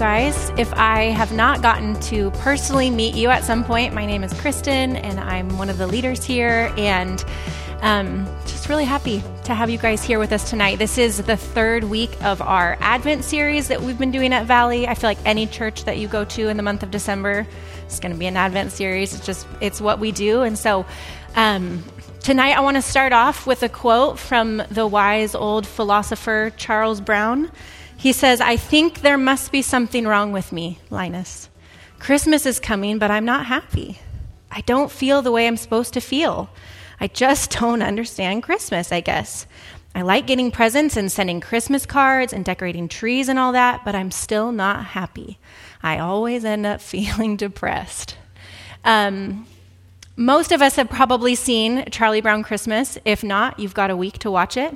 guys. If I have not gotten to personally meet you at some point, my name is Kristen, and I'm one of the leaders here, and um, just really happy to have you guys here with us tonight. This is the third week of our Advent series that we've been doing at Valley. I feel like any church that you go to in the month of December is going to be an Advent series. It's just it's what we do, and so. Um, Tonight, I want to start off with a quote from the wise old philosopher Charles Brown. He says, I think there must be something wrong with me, Linus. Christmas is coming, but I'm not happy. I don't feel the way I'm supposed to feel. I just don't understand Christmas, I guess. I like getting presents and sending Christmas cards and decorating trees and all that, but I'm still not happy. I always end up feeling depressed. Um, most of us have probably seen Charlie Brown Christmas. If not, you've got a week to watch it.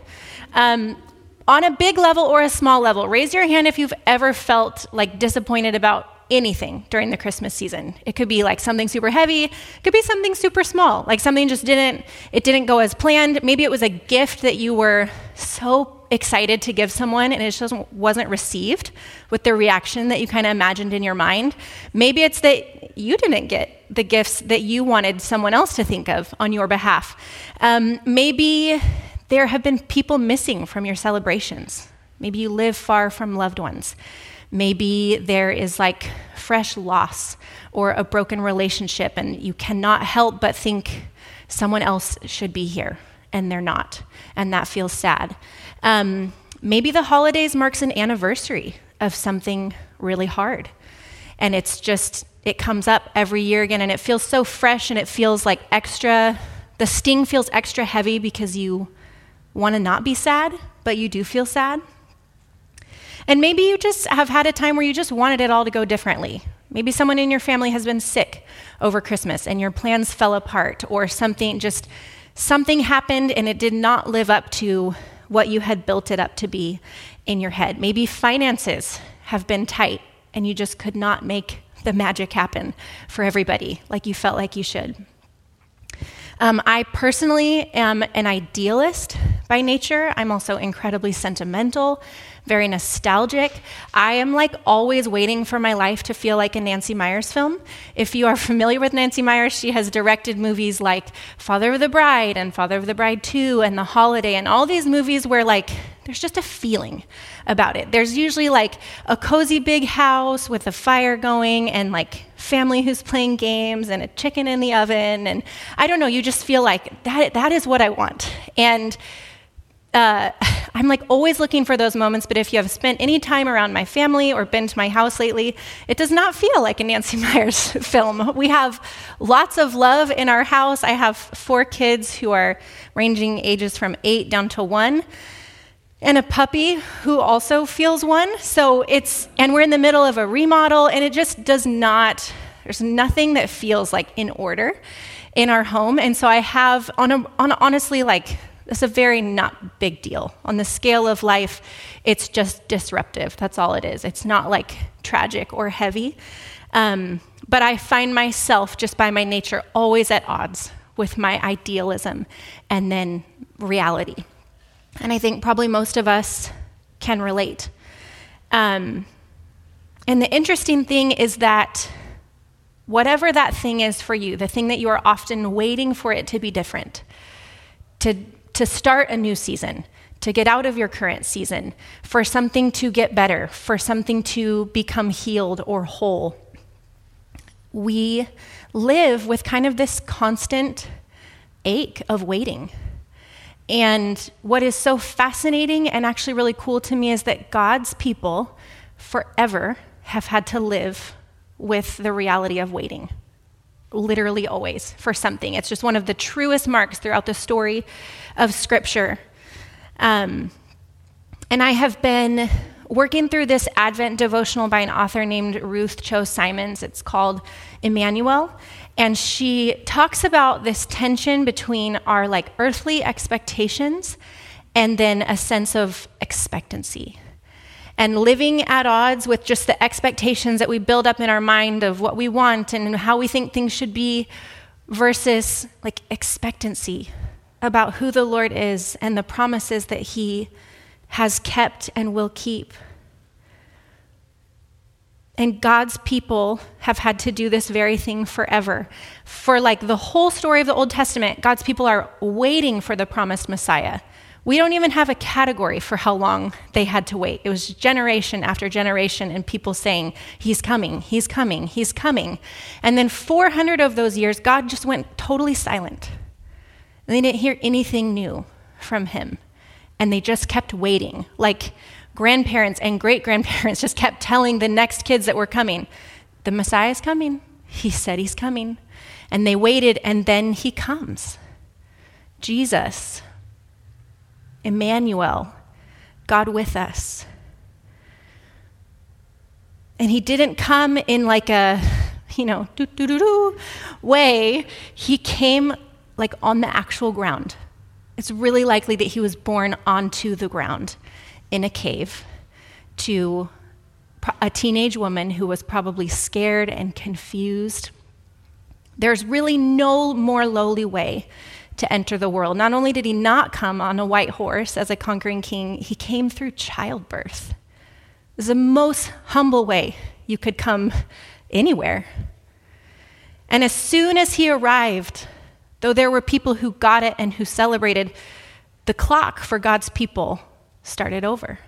Um, on a big level or a small level, raise your hand if you've ever felt like disappointed about anything during the Christmas season. It could be like something super heavy, it could be something super small, like something just didn't it didn't go as planned. Maybe it was a gift that you were so excited to give someone and it just wasn't received with the reaction that you kind of imagined in your mind. Maybe it's that you didn't get the gifts that you wanted someone else to think of on your behalf. Um, maybe there have been people missing from your celebrations. Maybe you live far from loved ones. Maybe there is like fresh loss or a broken relationship, and you cannot help but think someone else should be here, and they're not, and that feels sad. Um, maybe the holidays marks an anniversary of something really hard, and it's just, it comes up every year again, and it feels so fresh, and it feels like extra, the sting feels extra heavy because you want to not be sad, but you do feel sad. And maybe you just have had a time where you just wanted it all to go differently. Maybe someone in your family has been sick over Christmas and your plans fell apart, or something just something happened and it did not live up to what you had built it up to be in your head. Maybe finances have been tight and you just could not make the magic happen for everybody like you felt like you should. Um, I personally am an idealist by nature. I'm also incredibly sentimental, very nostalgic. I am like always waiting for my life to feel like a Nancy Meyers film. If you are familiar with Nancy Meyers, she has directed movies like Father of the Bride and Father of the Bride 2 and The Holiday and all these movies where like there's just a feeling about it. There's usually like a cozy big house with a fire going and like family who's playing games and a chicken in the oven and I don't know, you just feel like that that is what I want. And uh, I'm like always looking for those moments, but if you have spent any time around my family or been to my house lately, it does not feel like a Nancy Meyers film. We have lots of love in our house. I have four kids who are ranging ages from eight down to one, and a puppy who also feels one. So it's, and we're in the middle of a remodel, and it just does not, there's nothing that feels like in order in our home. And so I have, on, a, on honestly, like, it's a very not big deal. On the scale of life, it's just disruptive. That's all it is. It's not like tragic or heavy. Um, but I find myself, just by my nature, always at odds with my idealism and then reality. And I think probably most of us can relate. Um, and the interesting thing is that whatever that thing is for you, the thing that you are often waiting for it to be different, to to start a new season, to get out of your current season, for something to get better, for something to become healed or whole. We live with kind of this constant ache of waiting. And what is so fascinating and actually really cool to me is that God's people forever have had to live with the reality of waiting literally always for something. It's just one of the truest marks throughout the story of Scripture. Um, and I have been working through this Advent devotional by an author named Ruth Chou Simons. It's called Emmanuel. And she talks about this tension between our like earthly expectations and then a sense of expectancy and living at odds with just the expectations that we build up in our mind of what we want and how we think things should be versus like expectancy about who the Lord is and the promises that He has kept and will keep. And God's people have had to do this very thing forever. For like the whole story of the Old Testament, God's people are waiting for the promised Messiah. We don't even have a category for how long they had to wait. It was generation after generation, and people saying, He's coming, He's coming, He's coming. And then 400 of those years, God just went totally silent. They didn't hear anything new from Him. And they just kept waiting. Like grandparents and great grandparents just kept telling the next kids that were coming, The Messiah is coming. He said He's coming. And they waited, and then He comes. Jesus Emmanuel, God with us. And he didn't come in like a, you know, doo doo doo way. He came like on the actual ground. It's really likely that he was born onto the ground in a cave to a teenage woman who was probably scared and confused. There's really no more lowly way to enter the world. Not only did he not come on a white horse as a conquering king, he came through childbirth. It was the most humble way you could come anywhere. And as soon as he arrived, though there were people who got it and who celebrated, the clock for God's people started over.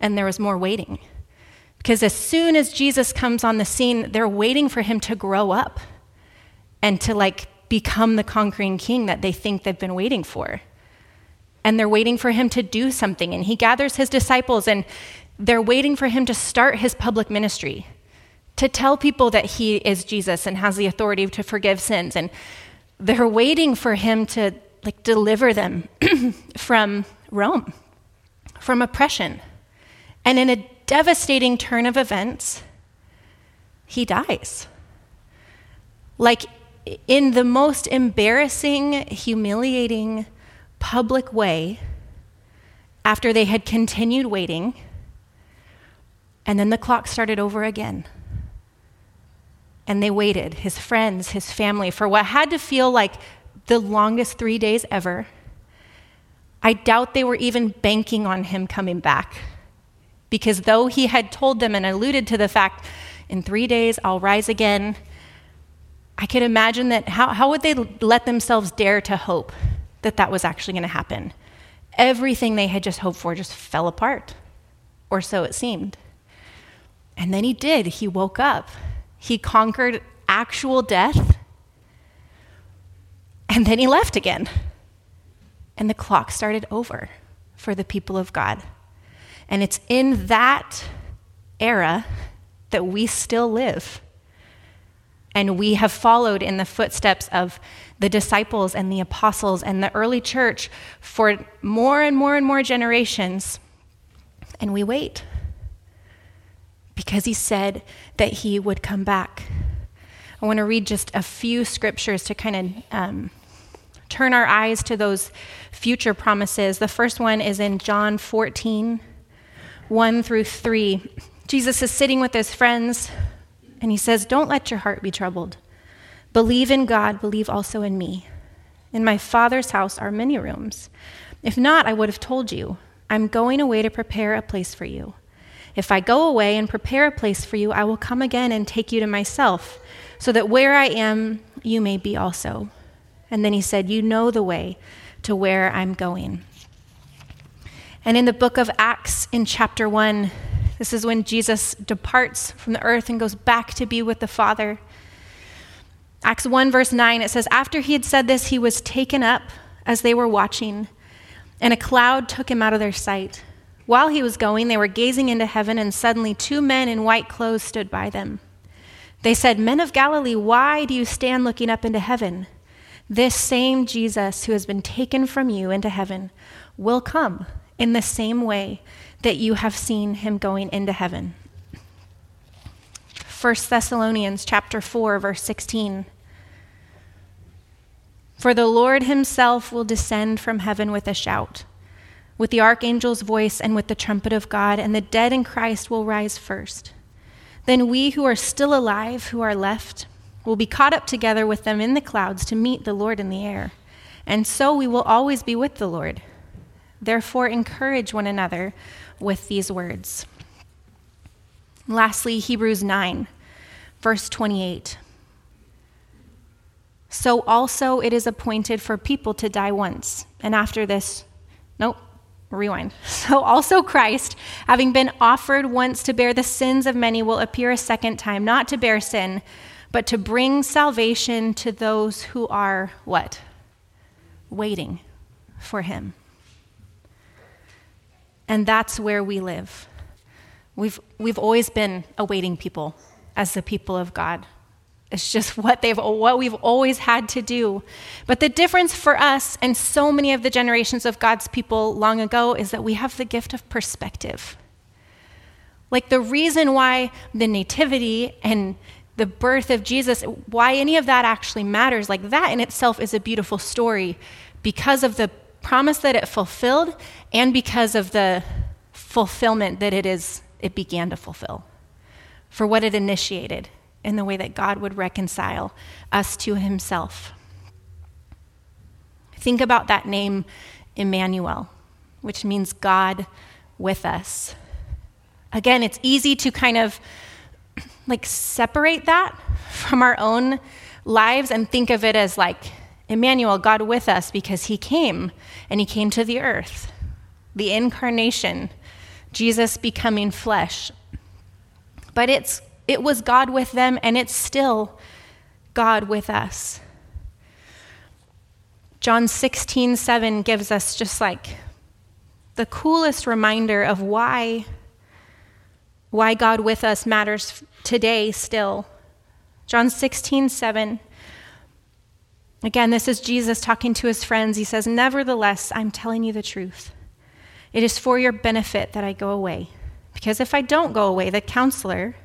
And there was more waiting. Because as soon as Jesus comes on the scene, they're waiting for him to grow up and to like become the conquering king that they think they've been waiting for. And they're waiting for him to do something. And he gathers his disciples and they're waiting for him to start his public ministry, to tell people that he is Jesus and has the authority to forgive sins. And they're waiting for him to like deliver them from Rome, from oppression. And in a devastating turn of events, he dies. Like in the most embarrassing, humiliating, public way after they had continued waiting. And then the clock started over again. And they waited, his friends, his family, for what had to feel like the longest three days ever. I doubt they were even banking on him coming back. Because though he had told them and alluded to the fact, in three days I'll rise again, I could imagine that how, how would they let themselves dare to hope that that was actually going to happen? Everything they had just hoped for just fell apart, or so it seemed. And then he did. He woke up. He conquered actual death. And then he left again. And the clock started over for the people of God. And it's in that era that we still live. And we have followed in the footsteps of the disciples and the apostles and the early church for more and more and more generations. And we wait because he said that he would come back. I want to read just a few scriptures to kind of um, turn our eyes to those future promises. The first one is in John 14, 1 through 3. Jesus is sitting with his friends and he says, Don't let your heart be troubled. Believe in God, believe also in me. In my Father's house are many rooms. If not, I would have told you. I'm going away to prepare a place for you. If I go away and prepare a place for you, I will come again and take you to myself, so that where I am, you may be also. And then he said, You know the way to where I'm going. And in the book of Acts, in chapter 1, this is when Jesus departs from the earth and goes back to be with the Father. Acts 1, verse 9, it says, After he had said this, he was taken up as they were watching, and a cloud took him out of their sight. While he was going, they were gazing into heaven, and suddenly two men in white clothes stood by them. They said, Men of Galilee, why do you stand looking up into heaven? This same Jesus who has been taken from you into heaven will come in the same way that you have seen him going into heaven. 1 Thessalonians chapter 4 verse 16 For the Lord himself will descend from heaven with a shout with the archangel's voice and with the trumpet of God and the dead in Christ will rise first then we who are still alive who are left will be caught up together with them in the clouds to meet the Lord in the air and so we will always be with the Lord therefore encourage one another with these words. Lastly, Hebrews 9, verse 28. So also it is appointed for people to die once, and after this, nope, rewind. So also Christ, having been offered once to bear the sins of many, will appear a second time, not to bear sin, but to bring salvation to those who are what? Waiting for him. And that's where we live. We've, we've always been awaiting people as the people of God. It's just what they've what we've always had to do. But the difference for us and so many of the generations of God's people long ago is that we have the gift of perspective. Like the reason why the nativity and the birth of Jesus, why any of that actually matters, like that in itself is a beautiful story because of the promise that it fulfilled and because of the fulfillment that it is it began to fulfill for what it initiated in the way that God would reconcile us to himself. Think about that name, Emmanuel, which means God with us. Again, it's easy to kind of like separate that from our own lives and think of it as like Emmanuel, God with us, because he came and he came to the earth, the incarnation, Jesus becoming flesh. But it's it was God with them, and it's still God with us. John 16, 7 gives us just like the coolest reminder of why, why God with us matters today still. John 16, 7. Again, this is Jesus talking to his friends. He says, Nevertheless, I'm telling you the truth. It is for your benefit that I go away. Because if I don't go away, the counselor,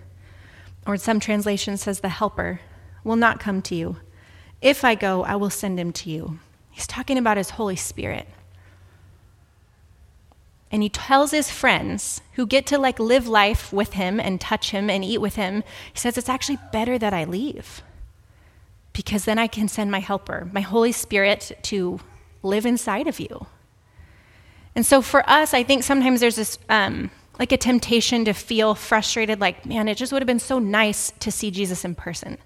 or some translation says the helper, will not come to you. If I go, I will send him to you. He's talking about his Holy Spirit. And he tells his friends who get to like live life with him and touch him and eat with him, he says, It's actually better that I leave because then I can send my helper, my Holy Spirit, to live inside of you. And so for us, I think sometimes there's this um, like a temptation to feel frustrated, like, man, it just would have been so nice to see Jesus in person.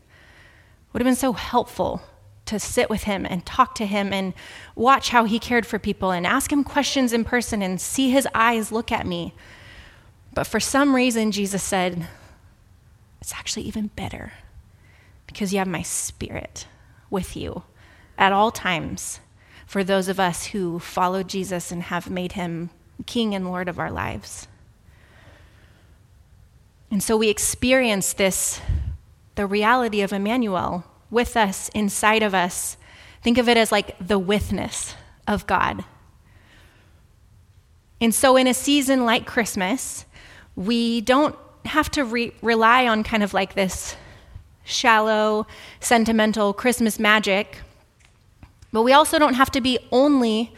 Would have been so helpful to sit with him and talk to him and watch how he cared for people and ask him questions in person and see his eyes look at me. But for some reason, Jesus said, it's actually even better because you have my spirit with you at all times for those of us who follow Jesus and have made him king and lord of our lives. And so we experience this, the reality of Emmanuel with us, inside of us. Think of it as like the withness of God. And so, in a season like Christmas, we don't have to re- rely on kind of like this shallow, sentimental Christmas magic, but we also don't have to be only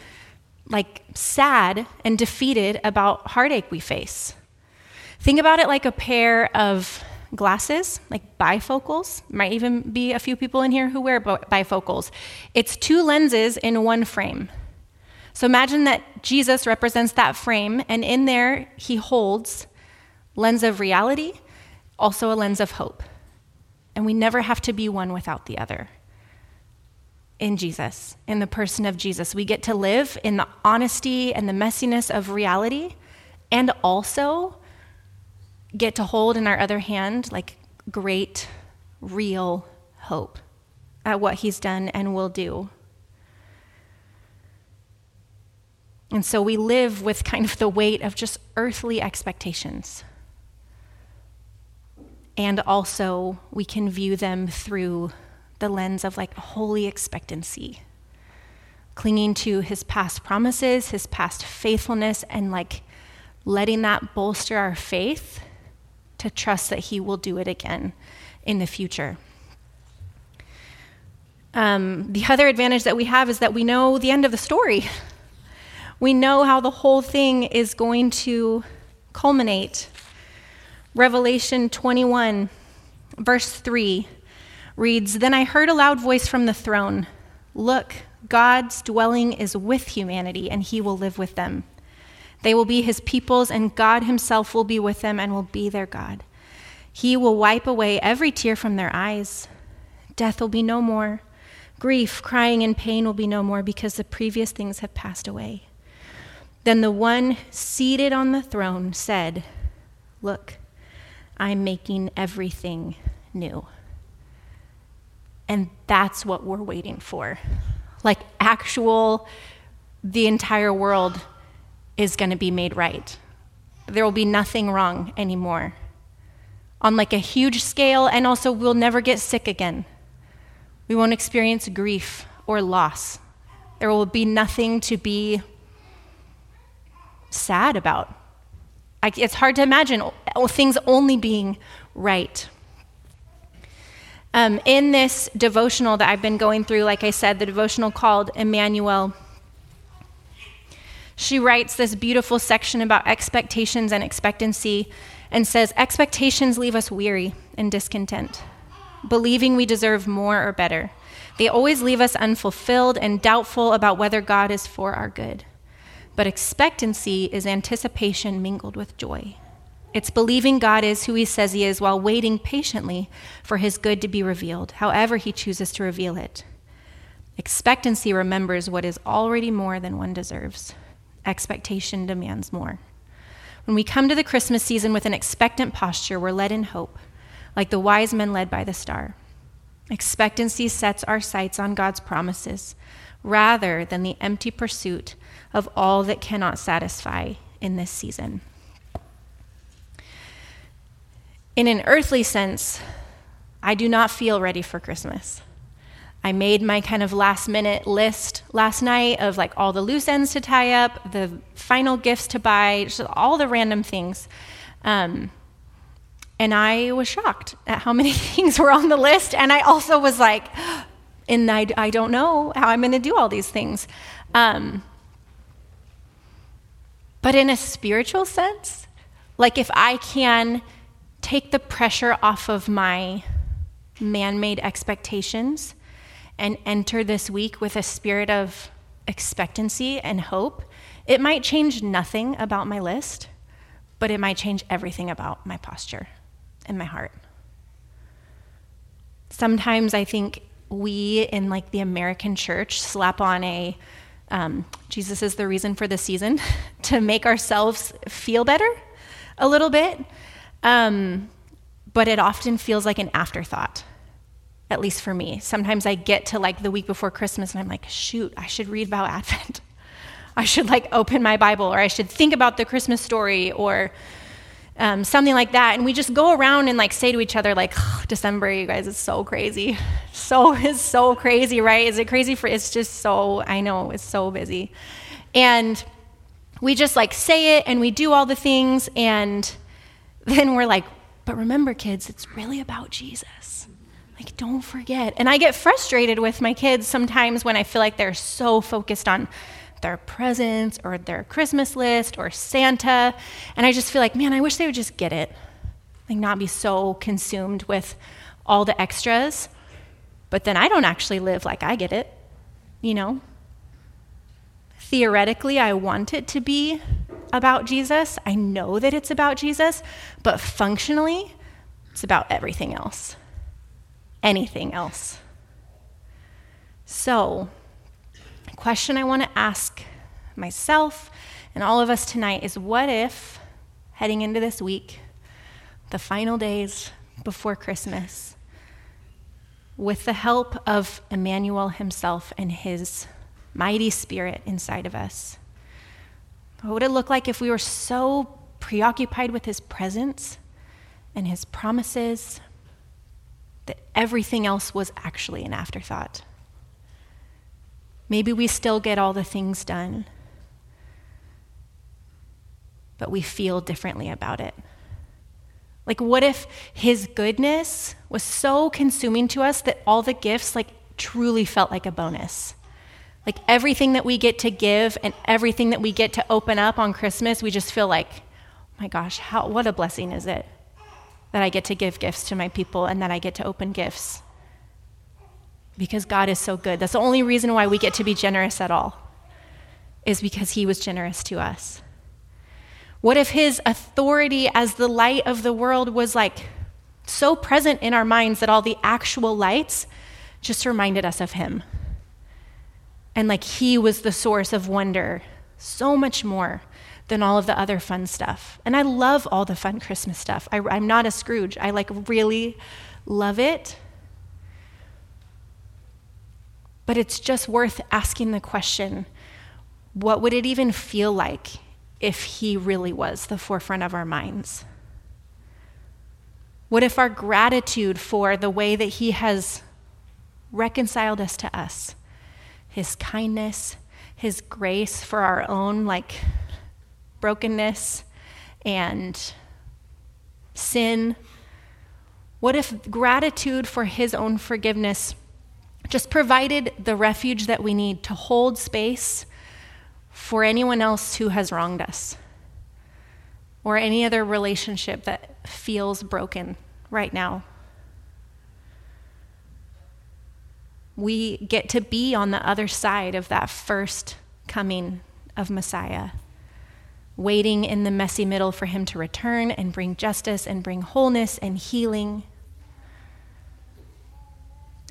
like sad and defeated about heartache we face. Think about it like a pair of glasses, like bifocals. Might even be a few people in here who wear bifocals. It's two lenses in one frame. So imagine that Jesus represents that frame, and in there he holds lens of reality, also a lens of hope. And we never have to be one without the other. In Jesus, in the person of Jesus, we get to live in the honesty and the messiness of reality and also get to hold in our other hand like great, real hope at what he's done and will do. And so we live with kind of the weight of just earthly expectations. And also, we can view them through the lens of like holy expectancy, clinging to his past promises, his past faithfulness, and like letting that bolster our faith to trust that He will do it again in the future. Um, the other advantage that we have is that we know the end of the story. We know how the whole thing is going to culminate. Revelation 21, verse 3 reads Then I heard a loud voice from the throne Look, God's dwelling is with humanity, and he will live with them. They will be his peoples, and God himself will be with them and will be their God. He will wipe away every tear from their eyes. Death will be no more. Grief, crying, and pain will be no more because the previous things have passed away. Then the one seated on the throne said, Look, I'm making everything new. And that's what we're waiting for. Like, actual, the entire world is going to be made right. There will be nothing wrong anymore. On like a huge scale, and also we'll never get sick again. We won't experience grief or loss. There will be nothing to be sad about. I, it's hard to imagine things only being right. Um, in this devotional that I've been going through, like I said, the devotional called Emmanuel, she writes this beautiful section about expectations and expectancy and says, Expectations leave us weary and discontent, believing we deserve more or better. They always leave us unfulfilled and doubtful about whether God is for our good. But expectancy is anticipation mingled with joy. It's believing God is who he says he is while waiting patiently for his good to be revealed, however he chooses to reveal it. Expectancy remembers what is already more than one deserves. Expectation demands more. When we come to the Christmas season with an expectant posture, we're led in hope, like the wise men led by the star. Expectancy sets our sights on God's promises rather than the empty pursuit of all that cannot satisfy in this season. In an earthly sense, I do not feel ready for Christmas. I made my kind of last minute list last night of like all the loose ends to tie up, the final gifts to buy, just all the random things. Um, and I was shocked at how many things were on the list. And I also was like, and I, I don't know how I'm going to do all these things. Um, but in a spiritual sense, like if I can take the pressure off of my man made expectations and enter this week with a spirit of expectancy and hope, it might change nothing about my list, but it might change everything about my posture and my heart. Sometimes I think we in like the American church slap on a um, Jesus is the reason for the season to make ourselves feel better a little bit. Um, but it often feels like an afterthought, at least for me. Sometimes I get to like the week before Christmas and I'm like, shoot, I should read about Advent. I should like open my Bible or I should think about the Christmas story or um, something like that. And we just go around and like say to each other, like, oh, December, you guys, is so crazy. So is so crazy, right? Is it crazy for? It's just so. I know it's so busy, and we just like say it and we do all the things, and then we're like, but remember, kids, it's really about Jesus. Like, don't forget. And I get frustrated with my kids sometimes when I feel like they're so focused on their presents or their Christmas list or Santa. And I just feel like, man, I wish they would just get it. Like, not be so consumed with all the extras. But then I don't actually live like I get it, you know? Theoretically, I want it to be about Jesus. I know that it's about Jesus. But functionally, it's about everything else. Anything else. So, question I want to ask myself and all of us tonight is what if, heading into this week, the final days before Christmas, with the help of Emmanuel himself and his mighty spirit inside of us, what would it look like if we were so preoccupied with his presence and his promises that everything else was actually an afterthought? Maybe we still get all the things done, but we feel differently about it. Like, what if his goodness was so consuming to us that all the gifts, like, truly felt like a bonus? Like, everything that we get to give and everything that we get to open up on Christmas, we just feel like, oh my gosh, how, what a blessing is it that I get to give gifts to my people and that I get to open gifts because God is so good. That's the only reason why we get to be generous at all, is because He was generous to us. What if His authority as the light of the world was like so present in our minds that all the actual lights just reminded us of him. And like he was the source of wonder, so much more than all of the other fun stuff. And I love all the fun Christmas stuff. I, am not a Scrooge. I like really love it. But it's just worth asking the question what would it even feel like if he really was the forefront of our minds? What if our gratitude for the way that he has reconciled us to us, his kindness, his grace for our own like brokenness and sin? What if gratitude for his own forgiveness just provided the refuge that we need to hold space for anyone else who has wronged us or any other relationship that feels broken right now? We get to be on the other side of that first coming of Messiah waiting in the messy middle for him to return and bring justice and bring wholeness and healing.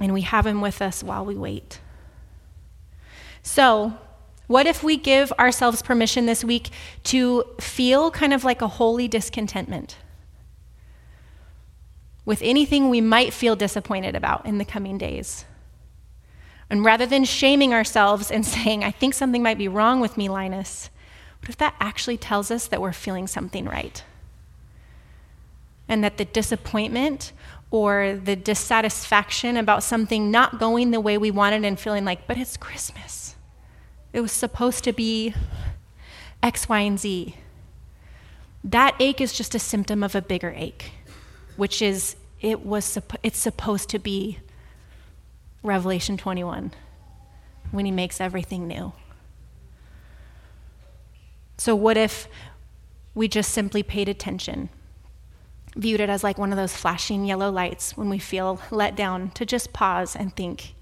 And we have him with us while we wait. So, what if we give ourselves permission this week to feel kind of like a holy discontentment with anything we might feel disappointed about in the coming days? And rather than shaming ourselves and saying, I think something might be wrong with me, Linus, what if that actually tells us that we're feeling something right? And that the disappointment or the dissatisfaction about something not going the way we wanted and feeling like, but it's Christmas. It was supposed to be X, Y, and Z. That ache is just a symptom of a bigger ache, which is it was it's supposed to be Revelation 21 when he makes everything new. So, what if we just simply paid attention, viewed it as like one of those flashing yellow lights when we feel let down, to just pause and think,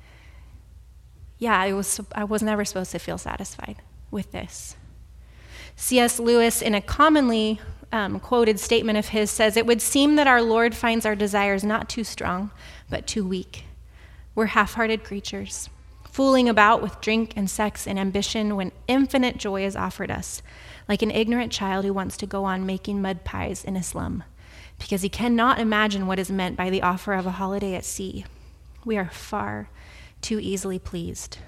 yeah, I was, I was never supposed to feel satisfied with this. C.S. Lewis, in a commonly um, quoted statement of his, says, It would seem that our Lord finds our desires not too strong, but too weak. We're half hearted creatures, fooling about with drink and sex and ambition when infinite joy is offered us like an ignorant child who wants to go on making mud pies in a slum, because he cannot imagine what is meant by the offer of a holiday at sea. We are far too easily pleased.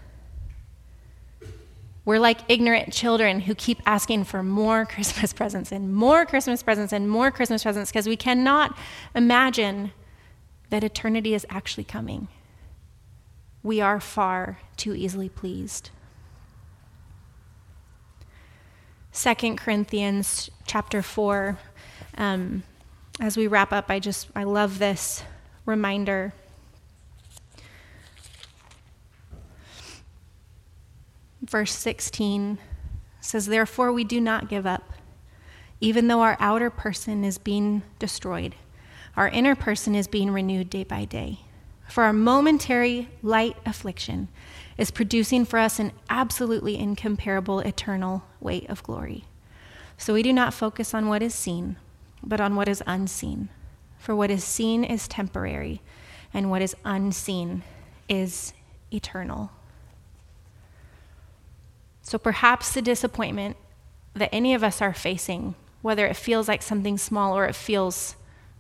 We're like ignorant children who keep asking for more Christmas presents and more Christmas presents and more Christmas presents because we cannot imagine that eternity is actually coming. We are far too easily pleased. Second Corinthians chapter 4. Um, as we wrap up, I just, I love this reminder. Verse 16 says, Therefore we do not give up, even though our outer person is being destroyed. Our inner person is being renewed day by day. For our momentary light affliction is producing for us an absolutely incomparable eternal weight of glory. So we do not focus on what is seen, but on what is unseen. For what is seen is temporary, and what is unseen is eternal. So perhaps the disappointment that any of us are facing, whether it feels like something small or it feels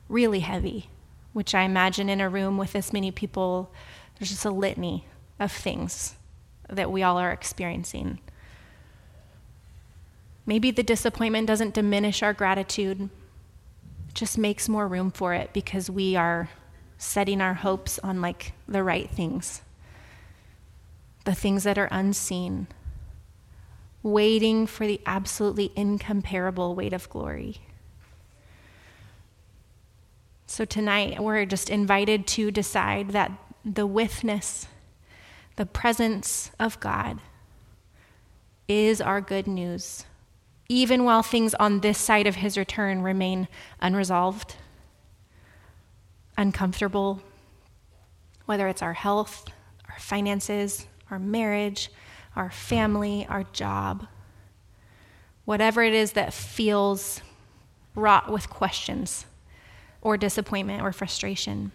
really heavy, which I imagine in a room with this many people, there's just a litany of things that we all are experiencing. Maybe the disappointment doesn't diminish our gratitude, it just makes more room for it because we are setting our hopes on like the right things, the things that are unseen, waiting for the absolutely incomparable weight of glory. So tonight, we're just invited to decide that the withness the presence of God is our good news, even while things on this side of his return remain unresolved, uncomfortable, whether it's our health, our finances, our marriage, our family, our job, whatever it is that feels wrought with questions. or disappointment or frustration.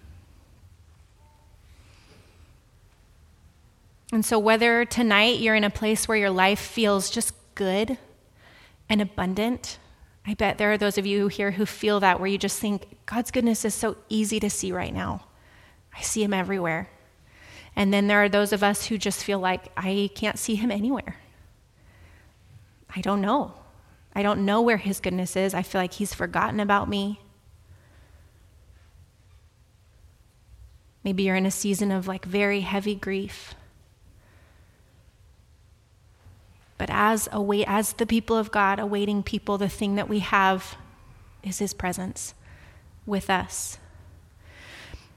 And so, whether tonight you're in a place where your life feels just good and abundant, I bet there are those of you here who feel that where you just think, God's goodness is so easy to see right now. I see him everywhere. And then there are those of us who just feel like, I can't see him anywhere. I don't know. I don't know where his goodness is. I feel like he's forgotten about me. Maybe you're in a season of like very heavy grief. But as await as the people of God awaiting people, the thing that we have is his presence with us.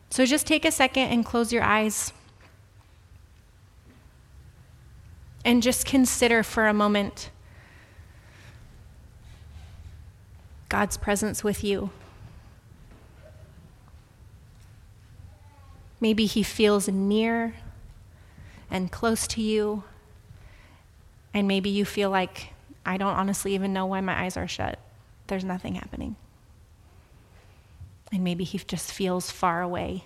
So just take a second and close your eyes. And just consider for a moment God's presence with you. Maybe He feels near and close to you, and maybe you feel like, I don't honestly even know why my eyes are shut. There's nothing happening. And maybe He just feels far away.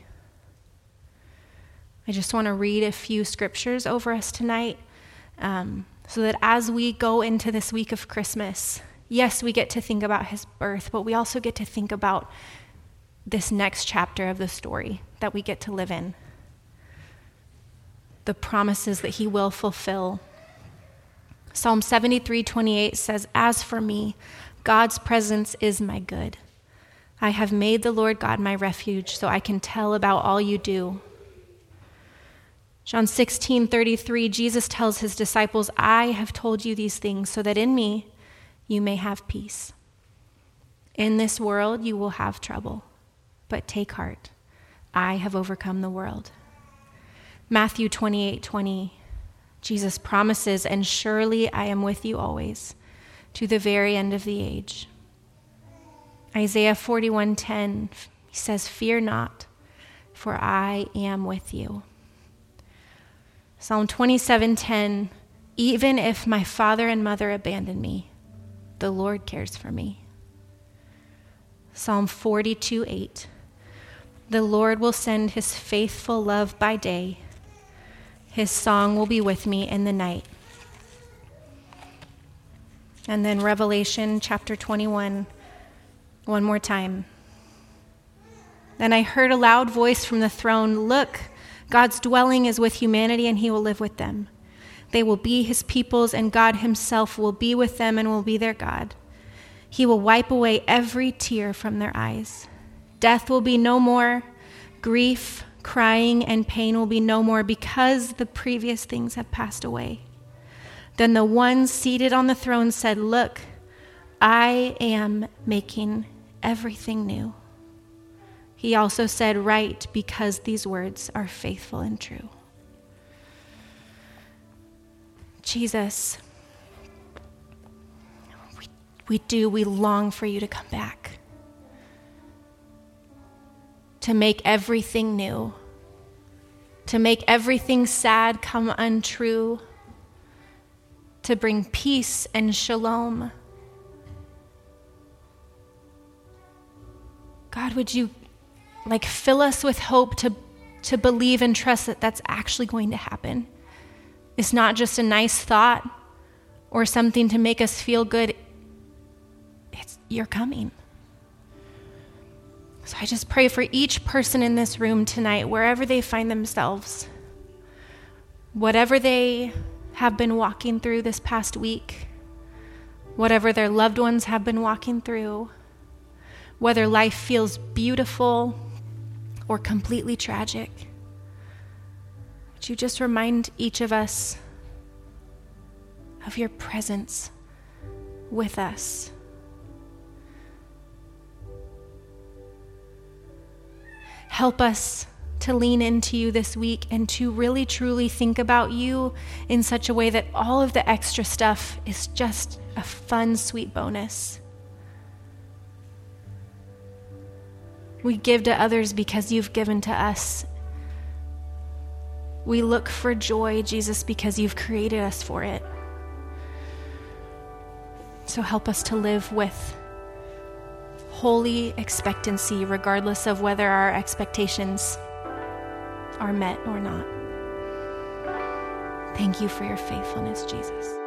I just want to read a few scriptures over us tonight um, so that as we go into this week of Christmas, yes, we get to think about his birth, but we also get to think about this next chapter of the story that we get to live in. The promises that he will fulfill. Psalm 73 28 says, As for me, God's presence is my good. I have made the Lord God my refuge, so I can tell about all you do. John 16 33, Jesus tells his disciples, I have told you these things so that in me you may have peace. In this world you will have trouble, but take heart. I have overcome the world. Matthew 28 20, Jesus promises, and surely I am with you always to the very end of the age. Isaiah 41:10 he says fear not for I am with you. Psalm 27:10 even if my father and mother abandon me the Lord cares for me. Psalm 42 8. The Lord will send his faithful love by day, his song will be with me in the night. And then Revelation chapter 21, one more time. Then I heard a loud voice from the throne Look, God's dwelling is with humanity, and he will live with them. They will be his peoples, and God himself will be with them and will be their God. He will wipe away every tear from their eyes. Death will be no more. Grief, crying, and pain will be no more because the previous things have passed away. Then the one seated on the throne said, Look, I am making everything new. He also said, Write, because these words are faithful and true. Jesus, we, we do, we long for you to come back, to make everything new, to make everything sad come untrue, to bring peace and shalom. God, would you like fill us with hope to, to believe and trust that that's actually going to happen? It's not just a nice thought or something to make us feel good. It's you're coming. So I just pray for each person in this room tonight, wherever they find themselves, whatever they have been walking through this past week, whatever their loved ones have been walking through, whether life feels beautiful or completely tragic. Would you just remind each of us of your presence with us? Help us to lean into you this week and to really truly think about you in such a way that all of the extra stuff is just a fun, sweet bonus. We give to others because you've given to us, we look for joy, Jesus, because you've created us for it. So help us to live with holy expectancy, regardless of whether our expectations are met or not. Thank you for your faithfulness, Jesus.